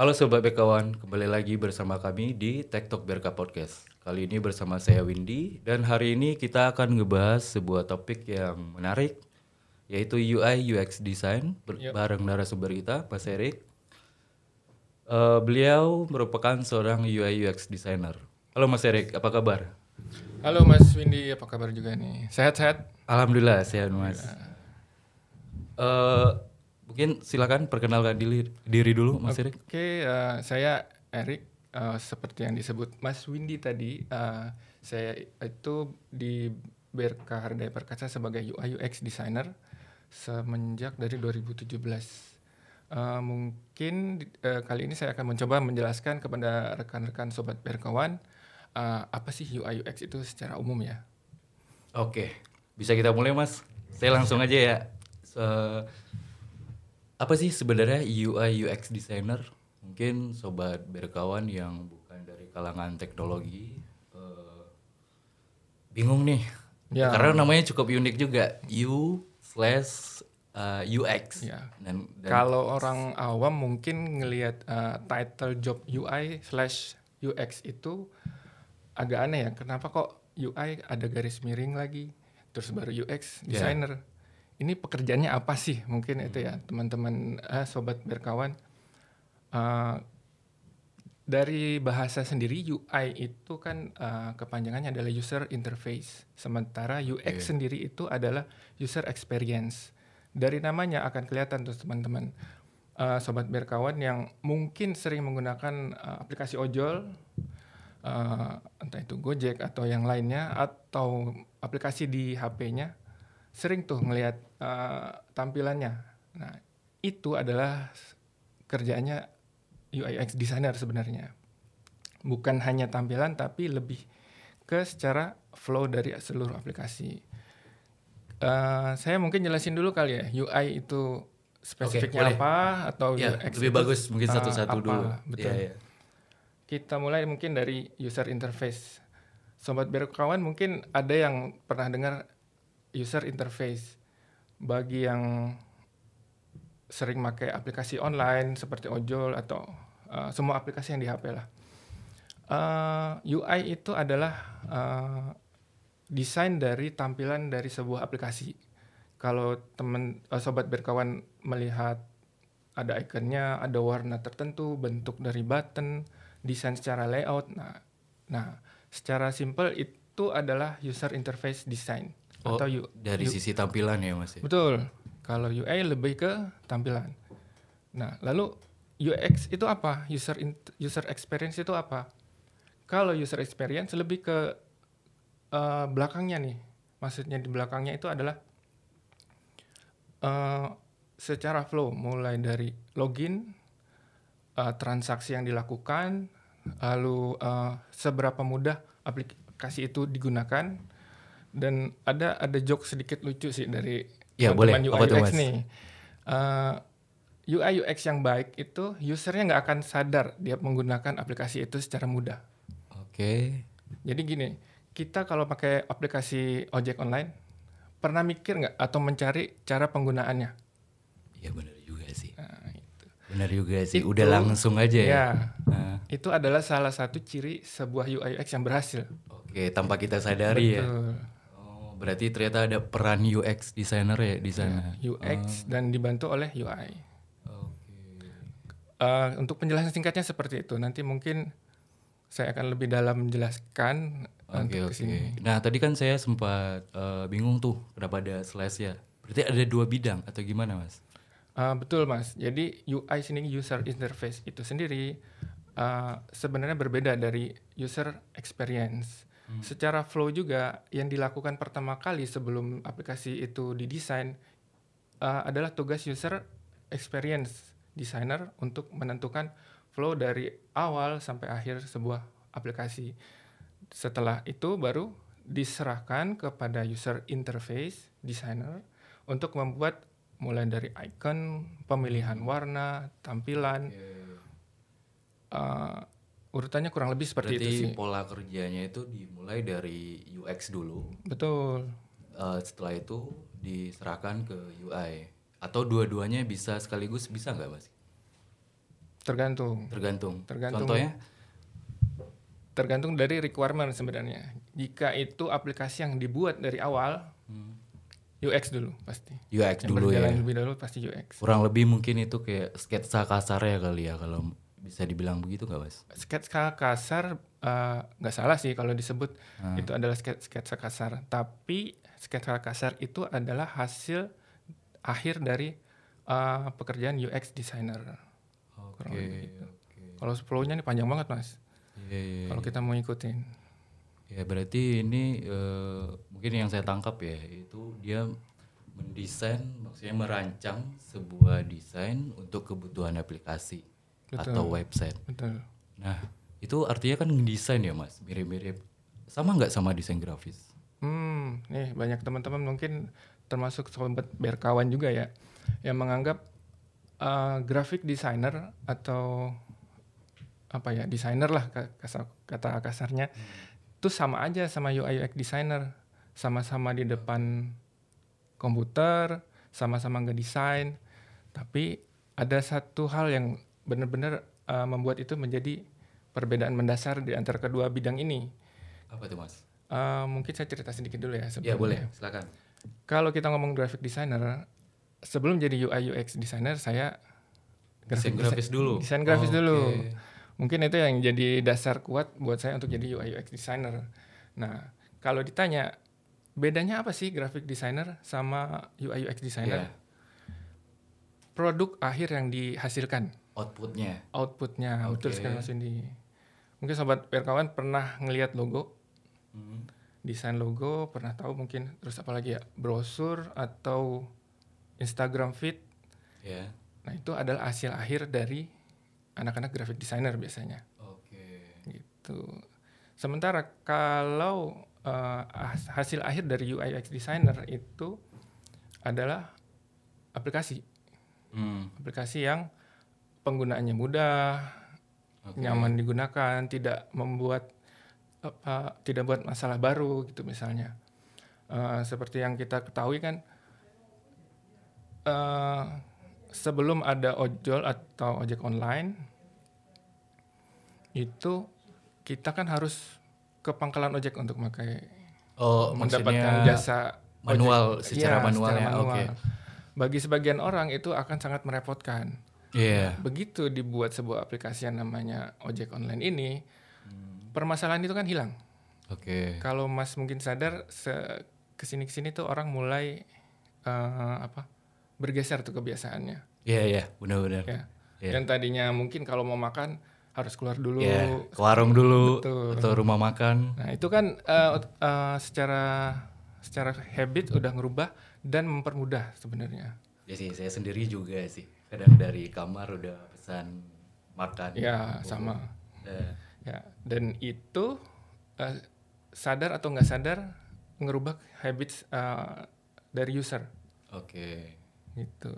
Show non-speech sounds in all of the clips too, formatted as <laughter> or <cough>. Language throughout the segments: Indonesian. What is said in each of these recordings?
Halo Sobat Bekawan, kembali lagi bersama kami di TikTok Berka Podcast. Kali ini bersama saya Windy dan hari ini kita akan ngebahas sebuah topik yang menarik yaitu UI UX Design ber- bareng narasumber kita, Mas Erik. Eh, beliau merupakan seorang UI UX designer. Halo Mas Erik, apa kabar? Halo Mas Windy, apa kabar juga nih? Sehat-sehat? Alhamdulillah sehat Mas. Eh, mungkin silakan perkenalkan diri, diri dulu Mas Erik. Oke, eh, saya Erik. Eh, seperti yang disebut Mas Windy tadi, eh, saya itu di BRK Hardaya Perkasa sebagai UI UX designer semenjak dari 2017. Eh, mungkin eh, kali ini saya akan mencoba menjelaskan kepada rekan-rekan sobat berkawan eh, apa sih UI UX itu secara umum ya. Oke, bisa kita mulai mas? Saya langsung aja ya. Se- apa sih sebenarnya UI UX designer? Mungkin sobat berkawan yang bukan dari kalangan teknologi eh, bingung nih. Ya. Karena namanya cukup unik juga. U slash eh, UX. Ya. Dan, dan- Kalau orang awam mungkin ngelihat uh, title job UI slash UX itu agak aneh ya. Kenapa kok UI ada garis miring lagi, terus baru UX Ya. designer? Ini pekerjaannya apa sih? Mungkin itu ya teman-teman eh, sobat berkawan. Uh, dari bahasa sendiri UI itu kan uh, kepanjangannya adalah user interface, sementara UX Oke. sendiri itu adalah user experience. Dari namanya akan kelihatan tuh teman-teman uh, sobat berkawan yang mungkin sering menggunakan uh, aplikasi ojol, uh, entah itu Gojek atau yang lainnya atau aplikasi di HP-nya, sering tuh ngelihat uh, tampilannya. Nah itu adalah kerjaannya UI UX designer sebenarnya. Bukan hanya tampilan tapi lebih ke secara flow dari seluruh aplikasi. Eh, saya mungkin jelasin dulu kali ya UI itu spesifiknya boleh. apa atau ya, UX lebih itu, bagus mungkin eh, satu-satu apa. dulu. Betul. Iya, iya. Kita mulai mungkin dari user interface. Sobat berkawan mungkin ada yang pernah dengar user interface. Bagi yang sering pakai aplikasi online seperti ojol atau uh, semua aplikasi yang di HP lah. Uh, UI itu adalah uh, desain dari tampilan dari sebuah aplikasi. Kalau teman uh, sobat berkawan melihat ada ikonnya, ada warna tertentu, bentuk dari button, desain secara layout. Nah, nah secara simple itu adalah user interface design Oh, atau U- dari U- sisi tampilan ya mas ya? Betul. Kalau UI lebih ke tampilan. Nah, lalu UX itu apa? User in- user experience itu apa? Kalau user experience lebih ke eh, belakangnya nih. Maksudnya di belakangnya itu adalah eh, secara flow mulai dari login, eh, transaksi yang dilakukan, lalu eh, seberapa mudah aplikasi itu digunakan dan ada ada joke sedikit lucu sih dari Ya, boleh. UI Apa UX Mas? nih. Eh, UI UX yang baik itu usernya nggak akan sadar dia menggunakan aplikasi itu secara mudah. Oke. Jadi gini, kita kalau pakai aplikasi ojek online pernah mikir nggak atau mencari cara penggunaannya? Ya benar juga sih. Nah, itu. Benar juga sih. Itu- Udah langsung aja ya. Ya, Nah, itu adalah salah satu ciri sebuah UI UX yang berhasil. Oke, tanpa kita sadari ya. Betul. Oh, berarti ternyata ada peran UX designer ya di sana. UX dan dibantu oleh UI. Oke. Eh, untuk penjelasan singkatnya seperti itu. Nanti mungkin saya akan lebih dalam menjelaskan Oke, untuk ke sini. Nah, tadi kan saya sempat eh, bingung tuh kenapa ada slash ya. Berarti ada dua bidang atau gimana, Mas? Eh, betul mas. Jadi UI sini user interface itu sendiri eh, sebenarnya berbeda dari user experience. Secara flow juga yang dilakukan pertama kali sebelum aplikasi itu didesain eh, adalah tugas user experience designer untuk menentukan flow dari awal sampai akhir sebuah aplikasi. Setelah itu baru diserahkan kepada user interface designer untuk membuat mulai dari icon, pemilihan warna, tampilan, uh, urutannya kurang lebih seperti Berarti itu sih. pola kerjanya itu dimulai dari UX dulu. Betul. eh, setelah itu diserahkan ke UI. Atau dua-duanya bisa sekaligus bisa nggak, Mas? Tergantung. Tergantung. Tergantung. Contohnya? Tergantung dari requirement sebenarnya. Jika itu aplikasi yang dibuat dari awal, UX dulu pasti. UX Yang dulu ya. berjalan lebih dulu pasti UX. Kurang lebih mungkin itu kayak sketsa kasar ya kali ya kalau bisa dibilang begitu nggak mas? Sketsa kasar eh, nggak salah sih kalau disebut Hmm. itu adalah ske- sketsa kasar. Tapi sketsa kasar itu adalah hasil akhir dari eh, pekerjaan UX designer. Oke. Lebih gitu. oke. Kalau flow-nya ini panjang banget mas. Iya, iya, Kalau kita mau ikutin. Ya berarti ini eh, mungkin yang saya tangkap ya itu dia mendesain maksudnya merancang sebuah desain untuk kebutuhan aplikasi Betul. atau website. Betul. Nah itu artinya kan ngedesain ya mas mirip-mirip sama nggak sama desain grafis? Hmm, nih banyak teman-teman mungkin termasuk sobat berkawan juga ya yang menganggap uh, graphic designer atau apa ya designer lah kasar- kata kasarnya itu sama aja sama UI UX designer sama-sama di depan komputer sama-sama ngedesain tapi ada satu hal yang benar-benar uh, membuat itu menjadi perbedaan mendasar di antara kedua bidang ini Apa tuh mas? Uh, mungkin saya cerita sedikit dulu ya. Ya sebelumnya. boleh silakan. Kalau kita ngomong graphic designer, sebelum jadi UI UX designer saya Desain grafis dulu. Desain grafis Oke. dulu. Mungkin itu yang jadi dasar kuat buat saya untuk jadi UI UX designer. Nah, kalau ditanya bedanya apa sih graphic designer sama UI UX Iya. designer? Produk akhir yang dihasilkan, Outputnya. outputnya, betul Oke. sekali Mas Windy. Mungkin sobat perkawan pernah ngelihat logo, Hmm. desain logo pernah tahu mungkin terus apalagi ya brosur atau Instagram feed Ya. nah itu adalah hasil akhir dari anak-anak graphic designer biasanya Oke. gitu sementara kalau has- hasil akhir dari UI UX designer itu adalah aplikasi Hmm. aplikasi yang penggunaannya mudah Oke. nyaman digunakan, tidak membuat apa, tidak buat masalah baru gitu misalnya. Eh, seperti yang kita ketahui kan eh, sebelum ada ojol atau ojek online itu kita kan harus ke pangkalan ojek untuk pakai Oh, mendapatkan jasa manual, ojek. secara Iya, manualnya, secara oke. Bagi sebagian orang itu akan sangat merepotkan. Iya. Begitu dibuat sebuah aplikasi yang namanya ojek online ini, Hmm. permasalahan itu kan hilang. Oke. Kalau Mas mungkin sadar, se ke sini ke sini tuh orang mulai eh, apa bergeser tuh kebiasaannya. Iya, iya, benar-benar. Ya. Iya. Yang tadinya mungkin kalau mau makan harus keluar dulu. Iya, ke warung dulu Betul. atau rumah makan. Nah itu kan ot- eh, secara secara habit udah ngerubah dan mempermudah sebenarnya. Ya sih, saya sendiri juga sih. Kadang dari kamar udah pesan makan. Ya sama. Eh, Ya dan itu eh, sadar atau nggak sadar ngerubah habits eh, dari user. Oke. gitu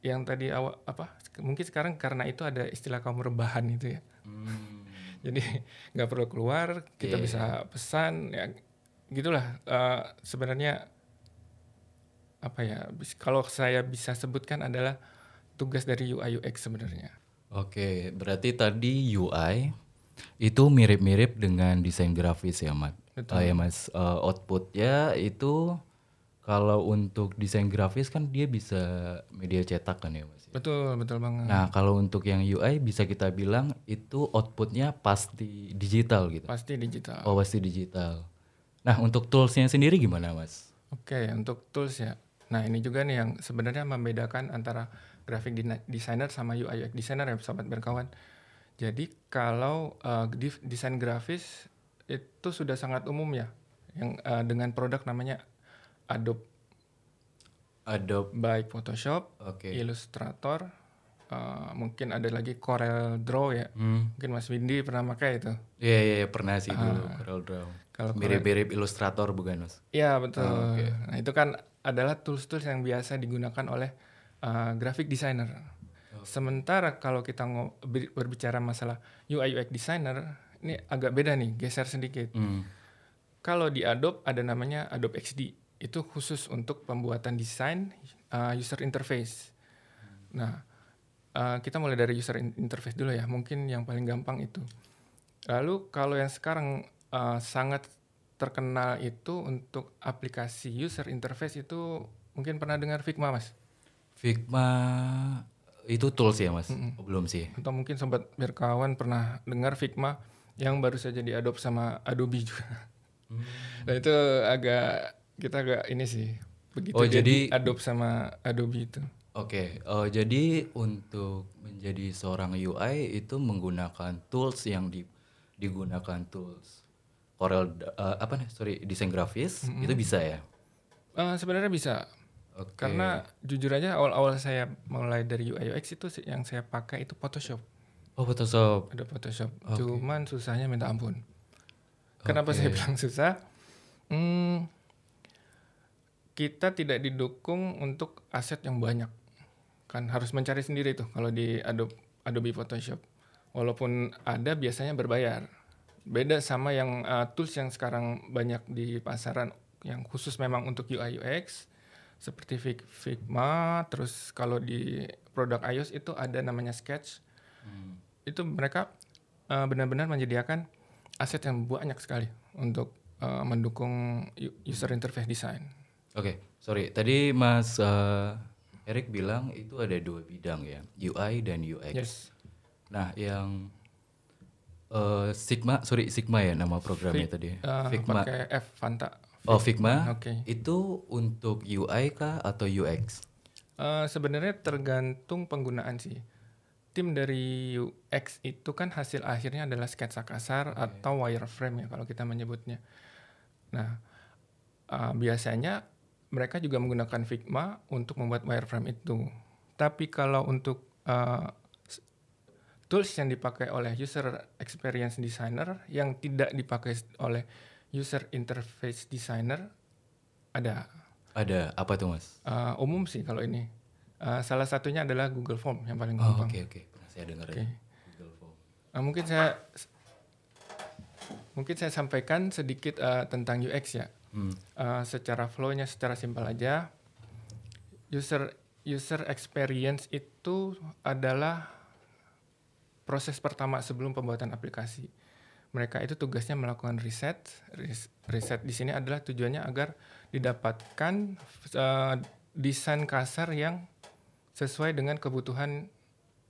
yang tadi awal apa mungkin sekarang karena itu ada istilah kaum rebahan itu ya Hmm. jadi nggak perlu keluar kita Iya. bisa pesan ya gitulah Eh, sebenarnya apa ya kalau saya bisa sebutkan adalah tugas dari UI UX sebenarnya Oke, berarti tadi UI itu mirip-mirip dengan desain grafis ya, Mat. Betul. Oh ya, Mas. Eh, outputnya itu kalau untuk desain grafis kan dia bisa media cetak kan ya, Mas. betul betul banget Nah, kalau untuk yang UI bisa kita bilang itu outputnya pasti digital gitu. pasti digital Oh, pasti digital. Nah, untuk toolsnya sendiri gimana, Mas? Oke, untuk tools ya. Nah, ini juga nih yang sebenarnya membedakan antara graphic designer sama UI UX designer ya, sobat berkawan. Jadi, kalau uh, desain grafis itu sudah sangat umum ya, yang uh, dengan produk namanya Adobe, Adobe. baik Photoshop, Oke. Illustrator, uh, mungkin ada lagi Corel Draw ya. Hmm. Mungkin Mas Windy pernah pakai itu. Iya, iya, iya, pernah sih dulu Ah. Corel Draw. Kalau Mirip-mirip ilustrator bukan, Mas? Iya betul. Oh, oke. Nah itu kan adalah tools-tools yang biasa digunakan oleh uh, graphic designer. Oh. Sementara kalau kita berbicara masalah UI UX designer, ini agak beda nih, geser sedikit. Hmm. Kalau di Adobe ada namanya Adobe XD, itu khusus untuk pembuatan desain uh, user interface. Nah, uh, kita mulai dari user interface dulu ya. Mungkin yang paling gampang itu. Lalu kalau yang sekarang uh, sangat terkenal itu untuk aplikasi user interface itu mungkin pernah dengar Figma mas? Figma itu tools ya mas? Mm -mm. belum sih. Atau mungkin sobat berkawan pernah dengar Figma yang baru saja diadop sama Adobe juga. Hmm. nah itu agak kita agak ini sih begitu oh, jadi adopt sama Adobe itu. Oke, okay. oh, jadi untuk menjadi seorang UI itu menggunakan tools yang di, digunakan tools Corel uh, apa nih? Sorry, desain grafis mm -hmm. itu bisa ya? Uh, sebenarnya bisa. Okay. Karena jujur aja awal-awal saya mulai dari UI UX itu yang saya pakai itu Photoshop. Oh Photoshop. Ada Photoshop. Okay. Cuman susahnya minta ampun. Kenapa okay. saya <laughs> bilang susah? Hmm, kita tidak didukung untuk aset yang banyak. Kan harus mencari sendiri tuh kalau di Adobe Adobe Photoshop. Walaupun ada biasanya berbayar. Beda sama yang uh, tools yang sekarang banyak di pasaran yang khusus memang untuk UI UX seperti Figma, terus kalau di produk iOS itu ada namanya Sketch. Hmm. Itu mereka uh, benar-benar menyediakan aset yang banyak sekali untuk uh, mendukung user interface design. Oke, okay, sorry. Tadi Mas uh, Erik bilang itu ada dua bidang ya, UI dan UX. Yes. Nah, yang uh, Sigma, sorry Sigma ya nama programnya Fig, tadi. Uh, Figma. Pakai F Fanta. Oh, Figma. Oke. Okay. Itu untuk UI kah atau UX? Uh, Sebenarnya tergantung penggunaan sih. Tim dari UX itu kan hasil akhirnya adalah sketsa kasar okay. atau wireframe ya kalau kita menyebutnya. Nah, uh, biasanya mereka juga menggunakan Figma untuk membuat wireframe itu. Tapi kalau untuk uh, tools yang dipakai oleh user experience designer yang tidak dipakai oleh user interface designer ada. Ada apa tuh mas? Uh, umum sih kalau ini. Uh, salah satunya adalah Google Form yang paling gampang. Oke oh, oke, okay, okay. pernah saya dengar okay. Google Form. Uh, mungkin saya mungkin saya sampaikan sedikit uh, tentang UX ya. Hmm. Uh, secara flow-nya secara simpel aja. User user experience itu adalah proses pertama sebelum pembuatan aplikasi. Mereka itu tugasnya melakukan riset. Riset di sini adalah tujuannya agar didapatkan uh, desain kasar yang sesuai dengan kebutuhan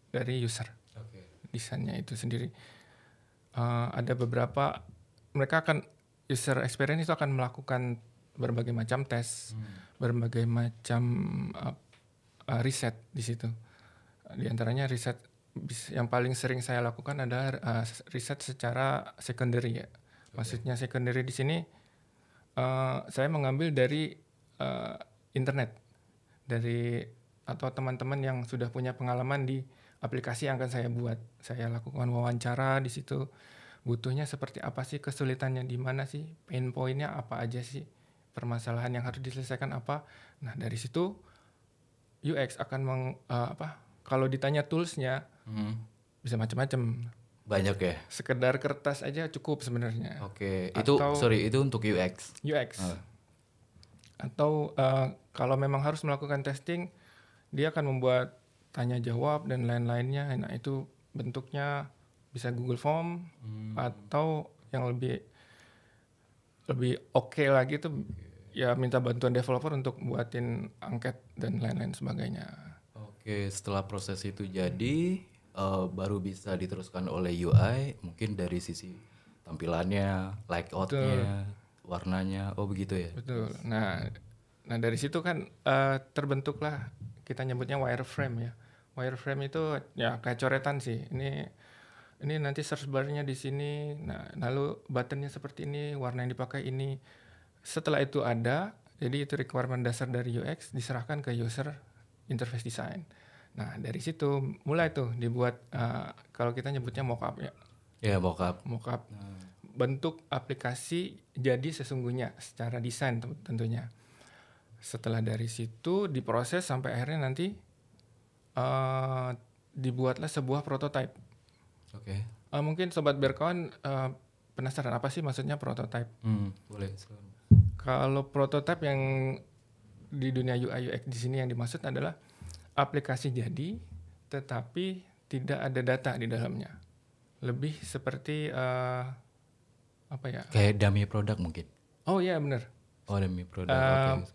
dari user. Okay. Desainnya itu sendiri. Uh, ada beberapa mereka akan user experience itu akan melakukan berbagai macam tes, hmm. berbagai macam uh, uh, riset di situ. Di antaranya riset yang paling sering saya lakukan adalah uh, riset secara secondary ya. Maksudnya secondary di sini uh, saya mengambil dari uh, internet, dari atau teman-teman yang sudah punya pengalaman di aplikasi yang akan saya buat. Saya lakukan wawancara di situ. Butuhnya seperti apa sih? Kesulitannya di mana sih? Pain pointnya apa aja sih? Permasalahan yang harus diselesaikan apa? Nah dari situ UX akan meng, uh, apa kalau ditanya toolsnya hmm. bisa macam-macam banyak ya sekedar kertas aja cukup sebenarnya oke okay. itu sorry itu untuk UX UX uh. atau uh, kalau memang harus melakukan testing dia akan membuat tanya jawab dan lain-lainnya nah itu bentuknya bisa Google Form hmm. atau yang lebih lebih oke okay lagi tuh ya minta bantuan developer untuk buatin angket dan lain-lain sebagainya. Oke, setelah proses itu jadi uh, baru bisa diteruskan oleh UI mungkin dari sisi tampilannya, layoutnya, warnanya, oh begitu ya. Betul. Nah, nah dari situ kan uh, terbentuklah kita nyebutnya wireframe ya. Wireframe itu ya kayak coretan sih. Ini ini nanti search bar-nya di sini. Nah, lalu buttonnya seperti ini, warna yang dipakai ini. Setelah itu ada, jadi itu requirement dasar dari UX diserahkan ke user interface design. Nah, dari situ mulai tuh dibuat uh, kalau kita nyebutnya mockup ya. Ya, yeah, mockup. Mockup. Nah. Bentuk aplikasi jadi sesungguhnya secara desain tentunya. Setelah dari situ diproses sampai akhirnya nanti uh, dibuatlah sebuah prototype Oke. Okay. Uh, mungkin sobat berkawan uh, penasaran apa sih maksudnya prototype? Hmm, boleh. Kalau prototype yang di dunia UI UX di sini yang dimaksud adalah aplikasi jadi tetapi tidak ada data di dalamnya. Lebih seperti eh, apa ya? Kayak dummy produk mungkin. Oh iya benar. Oh dummy produk. Um, oke.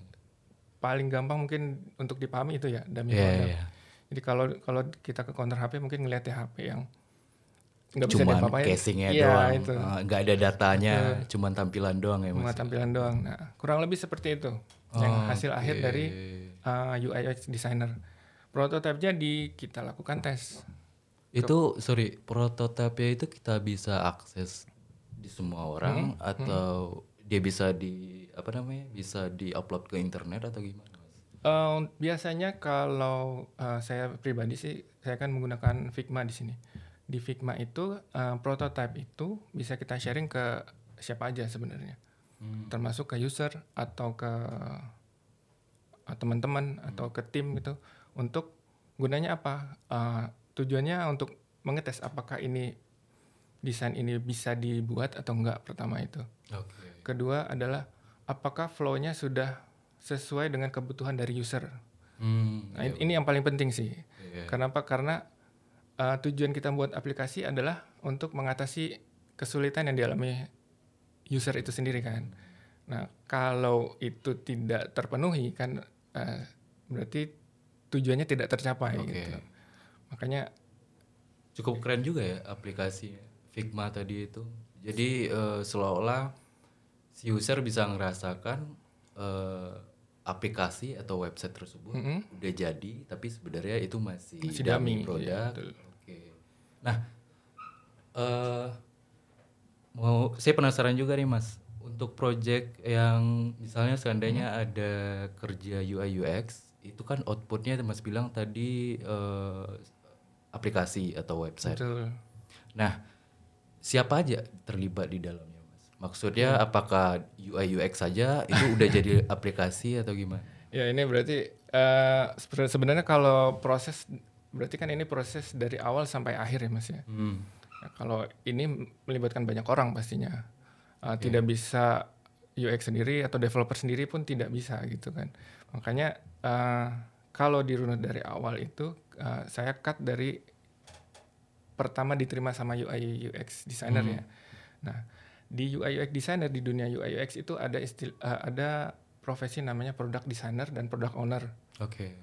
Paling gampang mungkin untuk dipahami itu ya dummy Iya, product. iya. Jadi kalau kalau kita ke counter HP mungkin ngeliat ya HP yang nggak bisa Cuman diapa-apain. casingnya Iya, doang, itu. Eh, nggak ada datanya, cuman tampilan doang ya Cuma mas. tampilan doang. Nah, kurang lebih seperti itu. yang Oh, hasil akhir oke. dari uh, UI UX designer. Prototipe-nya di kita lakukan tes. Itu sorry prototipe itu kita bisa akses di semua Hmm, orang atau dia bisa di apa namanya bisa diupload ke internet atau gimana? Uh, biasanya kalau uh, saya pribadi sih saya akan menggunakan Figma di sini. Di Figma itu uh, prototype itu bisa kita sharing ke siapa aja sebenarnya. Hmm. Termasuk ke user atau ke uh, teman-teman atau ke tim gitu untuk gunanya apa? Uh, tujuannya untuk mengetes apakah ini desain ini bisa dibuat atau enggak pertama itu. Oke. Kedua adalah apakah flow-nya sudah sesuai dengan kebutuhan dari user. Hmm, Nah, ini yang paling penting sih. iya. Kenapa? Karena uh, tujuan kita buat aplikasi adalah untuk mengatasi kesulitan yang dialami user itu sendiri kan. Nah, kalau itu tidak terpenuhi kan uh, berarti tujuannya tidak tercapai Oke. gitu. Makanya Cukup keren juga ya aplikasi Figma tadi itu. Jadi eh, seolah-olah si user bisa ngerasakan eh, aplikasi atau website tersebut Mm-mm. udah jadi, tapi sebenarnya itu masih, Masih dummy produk. iya, betul. Oke. Nah, eh mau saya penasaran juga nih mas, untuk project yang misalnya seandainya ada kerja UI UX, itu kan outputnya mas bilang tadi eh, aplikasi atau website. betul. Nah, siapa aja terlibat di dalamnya, Mas? Maksudnya apakah UI UX saja itu udah jadi <laughs> aplikasi atau gimana? Ya ini berarti eh, sebenarnya- kalau proses berarti kan ini proses dari awal sampai akhir ya mas ya. Hmm. Ya, kalau ini melibatkan banyak orang pastinya. Uh, Tidak bisa UX sendiri atau developer sendiri pun tidak bisa gitu kan. Makanya uh, kalau dirunut dari awal itu uh, saya cut dari pertama diterima sama UI UX designer ya. Nah di UI UX designer di dunia UI UX itu ada istil uh, ada profesi namanya product designer dan product owner. Oke.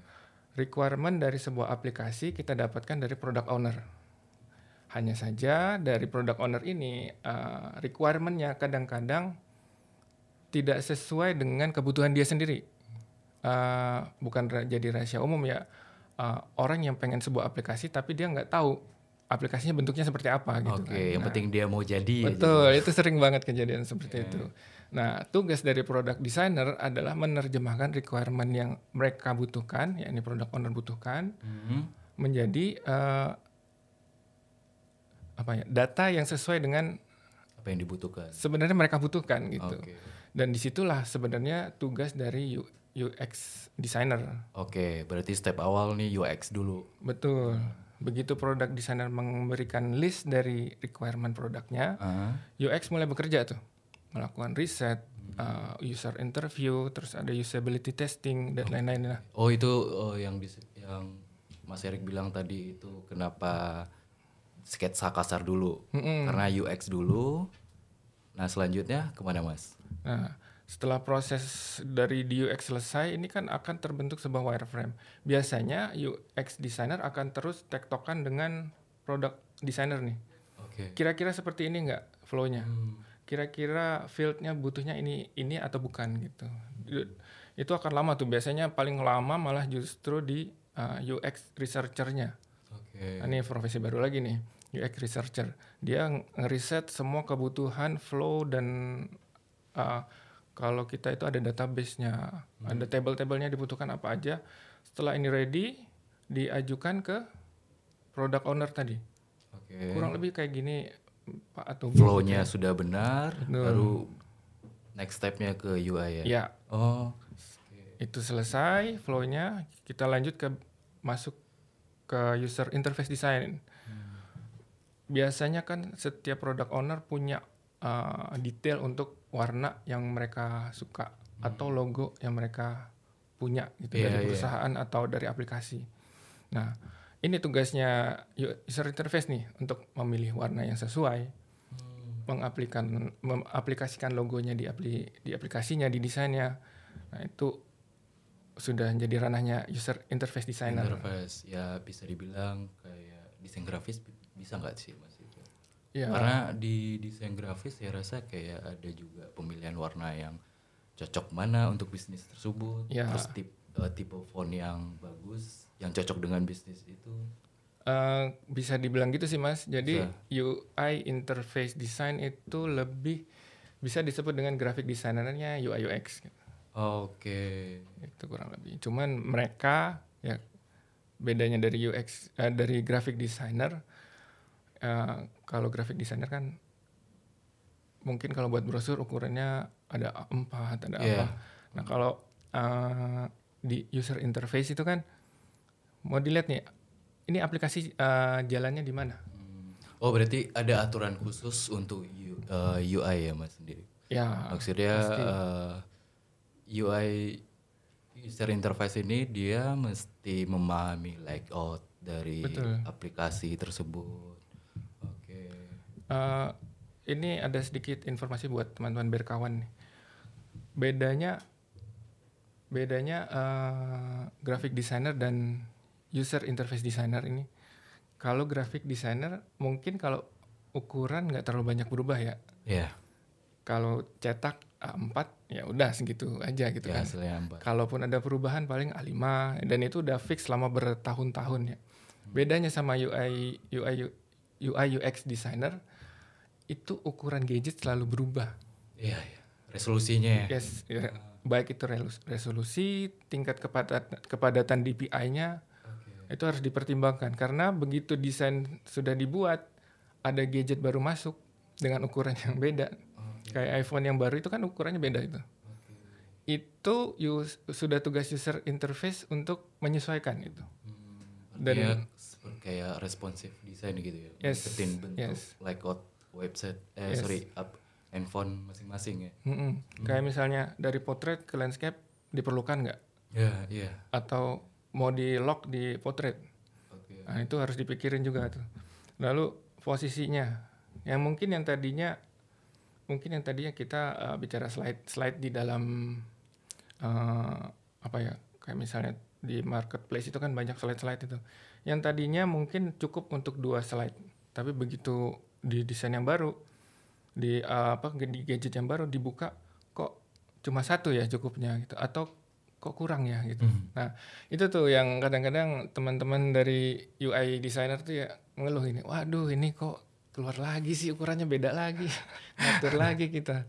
Requirement dari sebuah aplikasi kita dapatkan dari product owner. Hanya saja dari product owner ini uh, requirementnya kadang-kadang tidak sesuai dengan kebutuhan dia sendiri. Uh, bukan jadi rahasia umum ya. Uh, orang yang pengen sebuah aplikasi tapi dia nggak tahu aplikasinya bentuknya seperti apa gitu Oke, kan. yang Nah, penting dia mau jadi. Betul, itu sering banget kejadian seperti itu. Nah, tugas dari product designer adalah menerjemahkan requirement yang mereka butuhkan, yakni product owner butuhkan, Mhm. menjadi eh, apa ya data yang sesuai dengan Apa yang dibutuhkan? sebenarnya mereka butuhkan gitu. Oke. Dan di situlah sebenarnya tugas dari UX designer. Oke, berarti step awal nih UX dulu. Betul. Begitu product designer memberikan list dari requirement produknya, Ah, UX mulai bekerja tuh melakukan riset, uh, user interview, terus ada usability testing dan lain-lain lah. Oh itu oh, yang dis- yang Mas Erik bilang tadi itu kenapa sketsa kasar dulu? Mm-mm. Karena UX dulu. Nah selanjutnya ke mana Mas? Nah, setelah proses dari di UX selesai, ini kan akan terbentuk sebuah wireframe. Biasanya UX designer akan terus tektokan dengan product designer nih. Oke. Kira-kira seperti ini nggak flow-nya? Kira-kira field-nya butuhnya ini ini atau bukan gitu. Itu akan lama tuh. Biasanya paling lama malah justru di uh, UX researcher-nya. Oke. Nah, ini profesi baru lagi nih, UX researcher. Dia ng- ngeriset semua kebutuhan flow dan uh, kalau kita itu ada database-nya, ada table-tablenya dibutuhkan apa aja. Setelah ini ready, diajukan ke product owner tadi. Oke. Kurang lebih kayak gini, Pak atau. Flow-nya sudah benar, Betul. baru next step-nya ke UI ya. Ya, Oh. itu selesai flow-nya, kita lanjut ke masuk ke user interface design. Biasanya kan setiap product owner punya uh, detail untuk warna yang mereka suka atau logo yang mereka punya gitu Iya, dari iya. perusahaan atau dari aplikasi. Nah, ini tugasnya user interface nih untuk memilih warna yang sesuai, mengaplikan mengaplikasikan logonya di apli, di aplikasinya, di desainnya. Nah, itu sudah jadi ranahnya user interface designer. Interface ya bisa dibilang kayak desain grafis bi- bisa nggak sih mas Ya, Karena di desain grafis saya rasa kayak ada juga pemilihan warna yang cocok mana untuk bisnis tersebut, Ya. terus tip, eh, tipe font yang bagus, yang cocok dengan bisnis itu. eh, bisa dibilang gitu sih mas. Jadi Bisa. UI interface design itu lebih bisa disebut dengan graphic designernya UI UX. gitu. Oke, itu kurang lebih cuman mereka ya bedanya dari UX eh, dari graphic designer eh, kalau graphic designer kan mungkin kalau buat brosur ukurannya ada A4 ada Iya. apa nah kalau eh, di user interface itu kan mau dilihat nih ini aplikasi eh, jalannya di mana Hmm. Oh berarti ada aturan khusus untuk U- eh, UI ya mas sendiri? ya Maksudnya pasti. eh, UI user interface ini dia mesti memahami layout dari Betul. aplikasi tersebut. Eh, ini ada sedikit informasi buat teman-teman berkawan nih. Bedanya bedanya eh, graphic designer dan user interface designer ini. Kalau graphic designer mungkin kalau ukuran nggak terlalu banyak berubah ya. Ya, Kalau cetak A4 ya udah segitu aja gitu ya kan. Kalaupun ada perubahan paling A5 dan itu udah fix selama bertahun-tahun ya. Bedanya sama UI UI UI UX designer itu ukuran gadget selalu berubah. Iya, ya. resolusinya ya. Yes, ya, baik itu resolusi, tingkat kepadatan kepadatan DPI-nya Oke. itu harus dipertimbangkan karena begitu desain sudah dibuat ada gadget baru masuk dengan ukuran yang beda. Oke. Kayak iPhone yang baru itu kan ukurannya beda itu. Itu us- sudah tugas user interface untuk menyesuaikan itu. Hmm, Dan- seperti kayak responsive design gitu ya. Yes, bentuk yes. layout website eh Yes. sorry up handphone masing-masing ya. Mm-mm. Kayak misalnya dari portrait ke landscape diperlukan nggak? Ya, iya. Atau mau di lock di portrait? Oke. Nah itu harus dipikirin juga tuh. Lalu posisinya, yang mungkin yang tadinya mungkin yang tadinya kita uh, bicara slide slide di dalam uh, apa ya kayak misalnya di marketplace itu kan banyak slide-slide itu. Yang tadinya mungkin cukup untuk dua slide, tapi begitu di desain yang baru di uh, apa di gadget yang baru dibuka kok cuma satu ya cukupnya gitu atau kok kurang ya gitu. Hmm. Nah, itu tuh yang kadang-kadang teman-teman dari UI designer tuh ya mengeluh ini, waduh ini kok keluar lagi sih ukurannya beda lagi, <laughs> ngatur lagi kita.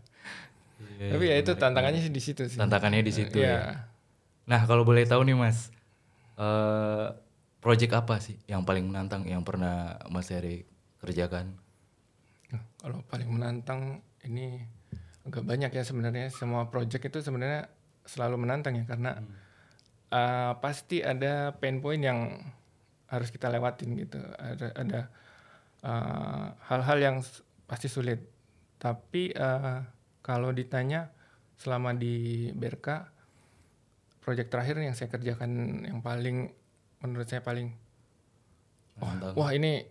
Iya, Tapi iya, ya itu menarik tantangannya sih di situ sih. Tantangannya di situ Iya. ya. Nah, kalau boleh tahu nih Mas, eh project apa sih yang paling menantang yang pernah Mas Heri kerjakan? Nah, Kalau paling menantang ini agak banyak ya sebenarnya semua project itu sebenarnya selalu menantang ya karena uh, pasti ada pain point yang harus kita lewatin gitu. Ada ada uh, hal-hal yang s- pasti sulit. Tapi uh, kalau ditanya selama di Berka project terakhir yang saya kerjakan yang paling menurut saya paling wah, wah ini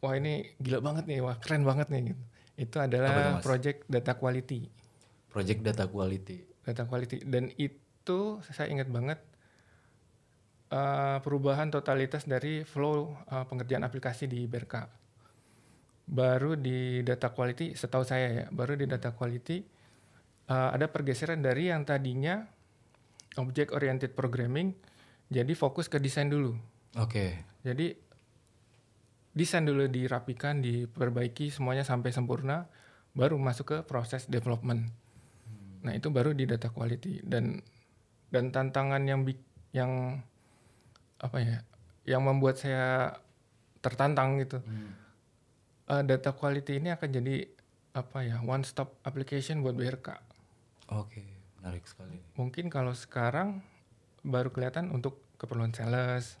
wah ini gila banget nih, wah keren banget nih gitu. Itu adalah Mas? project data quality Project data quality. data quality dan itu saya ingat banget eh, perubahan totalitas dari flow eh, pengerjaan aplikasi di Berka baru di data quality setahu saya ya baru di data quality eh, ada pergeseran dari yang tadinya object oriented programming jadi fokus ke desain dulu Oke. jadi desain dulu dirapikan, diperbaiki semuanya sampai sempurna, baru masuk ke proses development. Nah itu baru di data quality dan dan tantangan yang yang apa ya, yang membuat saya tertantang gitu. Hmm. Eh, data quality ini akan jadi apa ya one stop application buat BRK. Oke, menarik sekali. Mungkin kalau sekarang baru kelihatan untuk keperluan sales,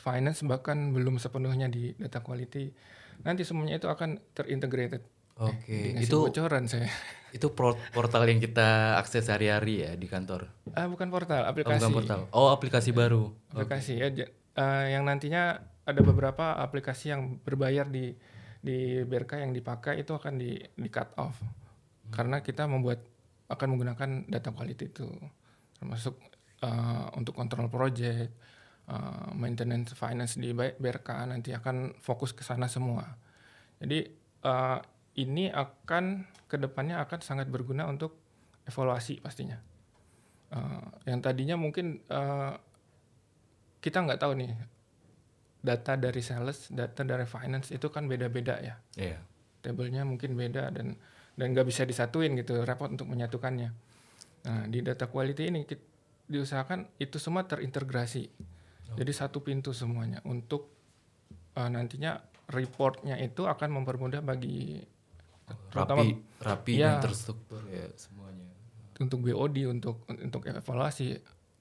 finance bahkan belum sepenuhnya di data quality. Nanti semuanya itu akan terintegrated. Oke, Dikasih itu bocoran saya. <laughs> itu portal yang kita akses hari-hari ya di kantor. Ah bukan portal, Oh, aplikasi. bukan portal. Oh, aplikasi baru. Aplikasi ya. ja- uh, yang nantinya ada beberapa aplikasi yang berbayar di di BRK yang dipakai itu akan di di cut off karena kita membuat akan menggunakan data quality itu termasuk uh, untuk kontrol project, uh, maintenance finance di BRK nanti akan fokus ke sana semua. Jadi uh, ini akan ke depannya akan sangat berguna untuk evaluasi pastinya. Uh, yang tadinya mungkin uh, kita nggak tahu nih data dari sales, data dari finance itu kan beda-beda ya. Yeah. Tabelnya mungkin beda dan dan nggak bisa disatuin gitu, repot untuk menyatukannya. Nah di data quality ini kita, diusahakan itu semua terintegrasi. Jadi satu pintu semuanya untuk uh, nantinya reportnya itu akan mempermudah bagi rapi rapi ya, dan terstruktur ya semuanya. Untuk BOD untuk untuk evaluasi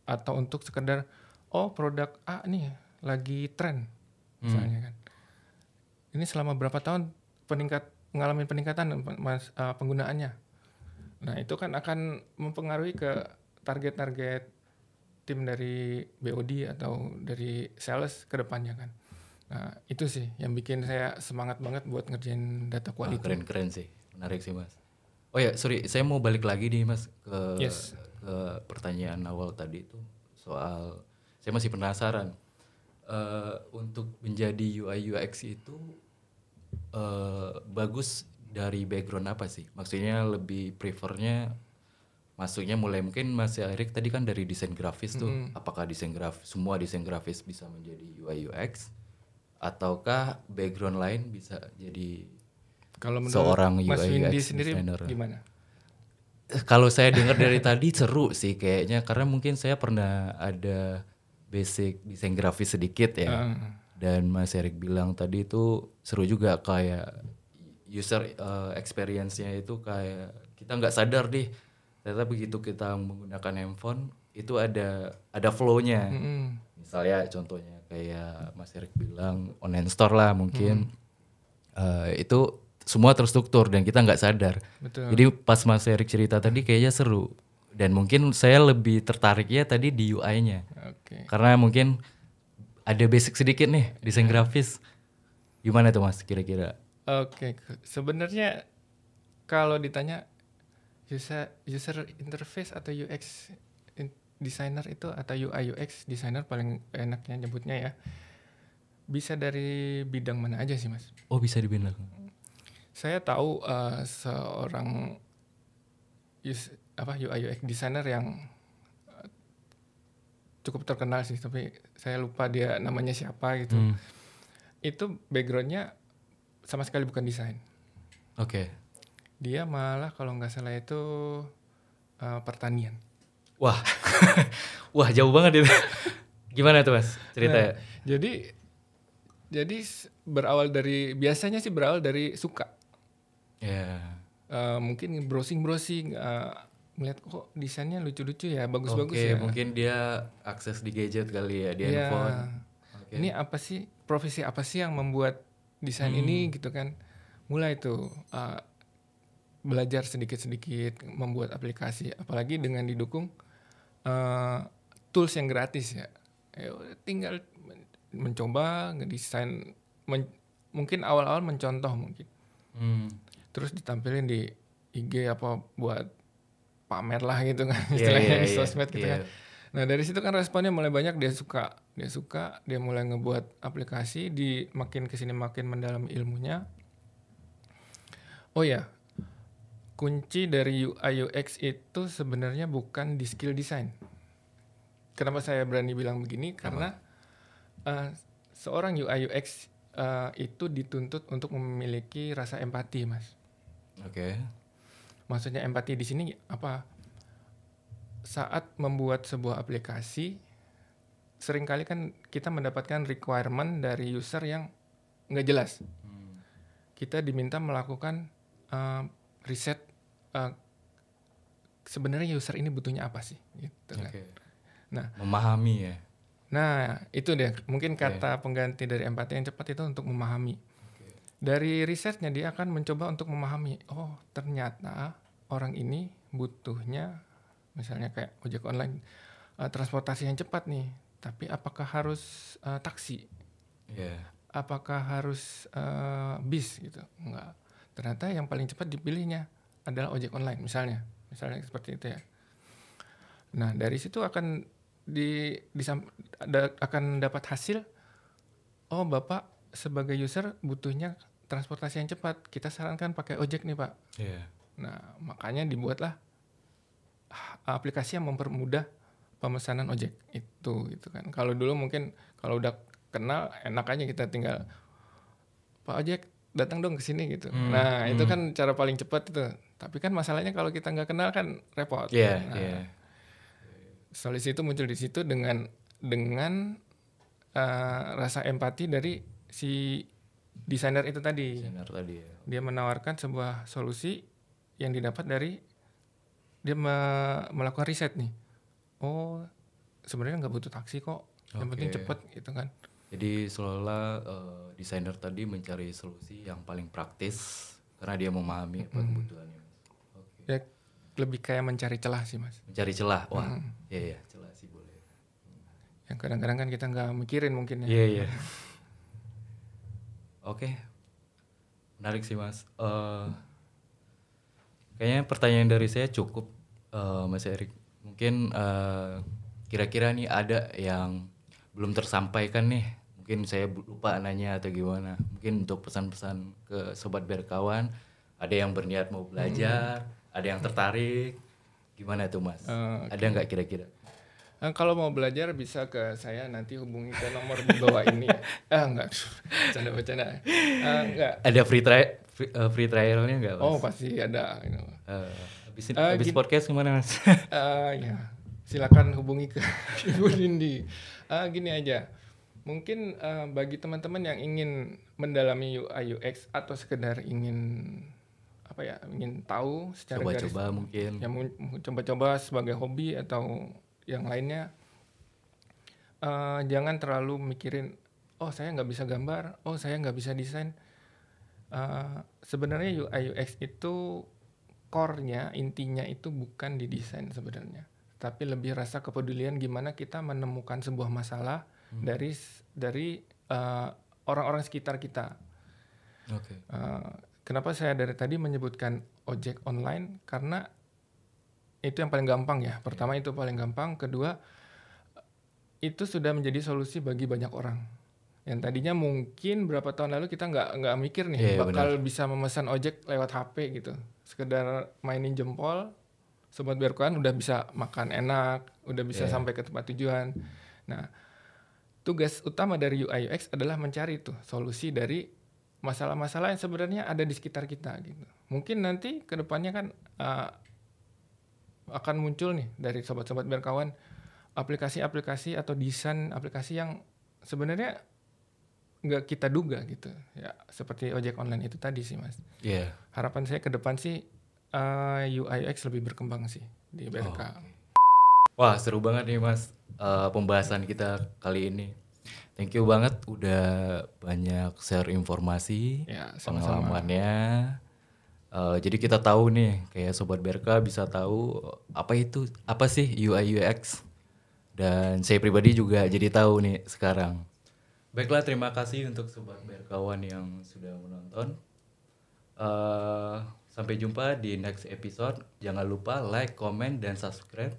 atau untuk sekedar oh produk A nih lagi tren hmm. misalnya hmm. kan. Ini selama berapa tahun peningkat mengalami peningkatan mas uh, penggunaannya. Nah, itu kan akan mempengaruhi ke target-target tim dari BOD atau dari sales ke depannya kan. Nah, itu sih yang bikin saya semangat banget buat ngerjain data quality. Keren-keren sih. Menarik sih, Mas. Oh ya, sorry, saya mau balik lagi nih, Mas, ke yes. ke pertanyaan awal tadi itu soal saya masih penasaran uh, untuk menjadi UI UX itu uh, bagus dari background apa sih? Maksudnya lebih prefernya masuknya mulai mungkin Mas Erik tadi kan dari desain grafis tuh, mm. apakah desain grafis semua desain grafis bisa menjadi UI UX ataukah background lain bisa jadi kalau seorang UI Mas Windy UX sendiri designer. gimana? Kalau saya dengar dari tadi <laughs> seru sih kayaknya karena mungkin saya pernah ada basic desain grafis sedikit ya. Uh. Dan Mas Erik bilang tadi itu seru juga kayak user uh, experience-nya itu kayak kita nggak sadar deh ternyata begitu kita menggunakan handphone itu ada ada flow-nya mm -hmm. misalnya contohnya kayak Mas Erik bilang online store lah mungkin mm. uh, itu semua terstruktur dan kita nggak sadar Betul. jadi pas Mas Erik cerita tadi kayaknya seru dan mungkin saya lebih tertarik ya tadi di UI-nya okay. karena mungkin ada basic sedikit nih desain yeah. grafis gimana tuh Mas kira-kira Oke, okay. sebenarnya kalau ditanya user user interface atau UX designer itu atau UI UX designer paling enaknya nyebutnya ya bisa dari bidang mana aja sih mas? Oh bisa di bidang. Saya tahu uh, seorang use, apa UI UX designer yang uh, cukup terkenal sih tapi saya lupa dia namanya siapa gitu. Hmm. Itu backgroundnya sama sekali bukan desain. Oke. Okay dia malah kalau nggak salah itu uh, pertanian. Wah, <laughs> wah jauh banget itu. Gimana tuh mas cerita? Nah, jadi jadi berawal dari biasanya sih berawal dari suka. Ya. Yeah. Uh, mungkin browsing browsing uh, melihat kok desainnya lucu-lucu ya, bagus-bagus okay, ya. mungkin dia akses di gadget kali ya di yeah. handphone. Okay. Ini apa sih profesi apa sih yang membuat desain hmm. ini gitu kan? Mulai tuh uh, belajar sedikit-sedikit membuat aplikasi apalagi dengan didukung uh, tools yang gratis ya. ya tinggal mencoba ngedesain men, mungkin awal-awal mencontoh mungkin hmm. terus ditampilin di IG apa buat pamer lah gitu kan yeah, istilahnya yeah, di iya, sosmed yeah, gitu yeah. kan nah dari situ kan responnya mulai banyak dia suka dia suka dia mulai ngebuat aplikasi di makin ke sini makin mendalam ilmunya oh ya kunci dari UI UX itu sebenarnya bukan di skill design. Kenapa saya berani bilang begini? Karena uh, seorang UI UX uh, eh, itu dituntut untuk memiliki rasa empati, mas. Oke. Okay. Maksudnya empati di sini apa? Saat membuat sebuah aplikasi, sering kali kan kita mendapatkan requirement dari user yang nggak jelas. Hmm. Kita diminta melakukan uh, riset uh, sebenarnya user ini butuhnya apa sih gitu kan. Nah, memahami ya. Nah, itu deh mungkin kata pengganti dari empati yang cepat itu untuk memahami. Okay. Dari risetnya dia akan mencoba untuk memahami, oh ternyata orang ini butuhnya misalnya kayak ojek online uh, transportasi yang cepat nih. tapi apakah harus eh, taksi? Iya. Apakah harus eh, bis gitu? Enggak. Ternyata yang paling cepat dipilihnya adalah ojek online misalnya. Misalnya seperti itu ya. Nah, dari situ akan di, disam- ada, akan dapat hasil oh, Bapak sebagai user butuhnya transportasi yang cepat. Kita sarankan pakai ojek nih, Pak. Iya. Nah, makanya dibuatlah ah, aplikasi yang mempermudah pemesanan ojek itu gitu kan. Kalau dulu mungkin kalau udah kenal enak aja kita tinggal Pak ojek datang dong ke sini gitu. Hmm, Nah, itu hmm. kan cara paling cepat itu. Tapi kan masalahnya kalau kita nggak kenal kan repot. Iya, Nah, iya. Solusi itu muncul di situ dengan dengan eh, rasa empati dari si desainer itu tadi Desainer tadi ya. dia menawarkan sebuah solusi yang didapat dari dia me- melakukan riset nih oh sebenarnya nggak butuh taksi kok yang penting cepet gitu kan Jadi seolah-olah eh, desainer tadi mencari solusi yang paling praktis karena dia memahami apa kebutuhannya. Ya lebih kayak mencari celah sih mas Mencari celah. Wah, iya iya, celah sih boleh. yang kadang-kadang kan kita nggak mikirin mungkin ya Iya iya. Oke, menarik sih mas. Eh, kayaknya pertanyaan dari saya cukup, eh, Mas Erik. Mungkin eh, kira-kira nih ada yang belum tersampaikan nih. Mungkin saya lupa nanya atau gimana. Mungkin untuk pesan-pesan ke sobat berkawan, ada yang berniat mau belajar, ada yang tertarik. Gimana tuh mas? Eh, Ada nggak kira-kira? Eh, kalau mau belajar bisa ke saya nanti hubungi ke nomor di bawah ini <laughs> ah enggak bercanda bercanda Ah, enggak Ada free trial, free, eh, free trialnya nggak mas? oh pasti ada gitu. Eh, habis, Eh, habis podcast ke mana mas? Ah, <laughs> ya, silakan hubungi ke <laughs> Ibu Nindi. Ah, gini aja, mungkin ah, bagi teman-teman yang ingin mendalami UI UX atau sekedar ingin apa ya, ingin tahu secara garis, Coba-coba mungkin. yang mau mau coba-coba sebagai hobi atau yang lainnya, ah, jangan terlalu mikirin, oh saya nggak bisa gambar, oh saya nggak bisa desain. Ah, sebenarnya UI UX itu core-nya, intinya itu bukan di desain sebenarnya, tapi lebih rasa kepedulian gimana kita menemukan sebuah masalah dari s- dari uh, orang-orang sekitar kita. Oke. Uh, kenapa saya dari tadi menyebutkan ojek online? Karena itu yang paling gampang ya. Pertama itu paling gampang, kedua itu sudah menjadi solusi bagi banyak orang. Yang tadinya mungkin berapa tahun lalu kita nggak nggak mikir nih Iya, bakal bisa memesan ojek lewat HP gitu. Sekedar mainin jempol, sobat berkuan udah bisa makan enak, udah bisa Iya. sampai ke tempat tujuan. Nah, tugas utama dari UI UX adalah mencari tuh solusi dari masalah-masalah yang sebenarnya ada di sekitar kita gitu. Mungkin nanti ke depannya kan uh, akan muncul nih dari sobat-sobat berkawan aplikasi-aplikasi atau desain aplikasi yang sebenarnya nggak kita duga gitu ya seperti ojek online itu tadi sih mas Iya. harapan saya ke depan sih uh, UI UX lebih berkembang sih di BRK Wah seru banget nih mas eh, pembahasan kita kali ini. Thank you banget udah banyak share informasi, ya sama-sama pengalamannya. Eh, jadi kita tahu nih kayak sobat BRK bisa tahu apa itu apa sih UI UX dan saya pribadi juga jadi tahu nih sekarang. Baiklah terima kasih untuk sobat BRKawan yang sudah menonton. Eh, sampai jumpa di next episode. Jangan lupa like, comment dan subscribe.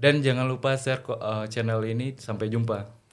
Dan jangan lupa share eh, channel ini. Sampai jumpa.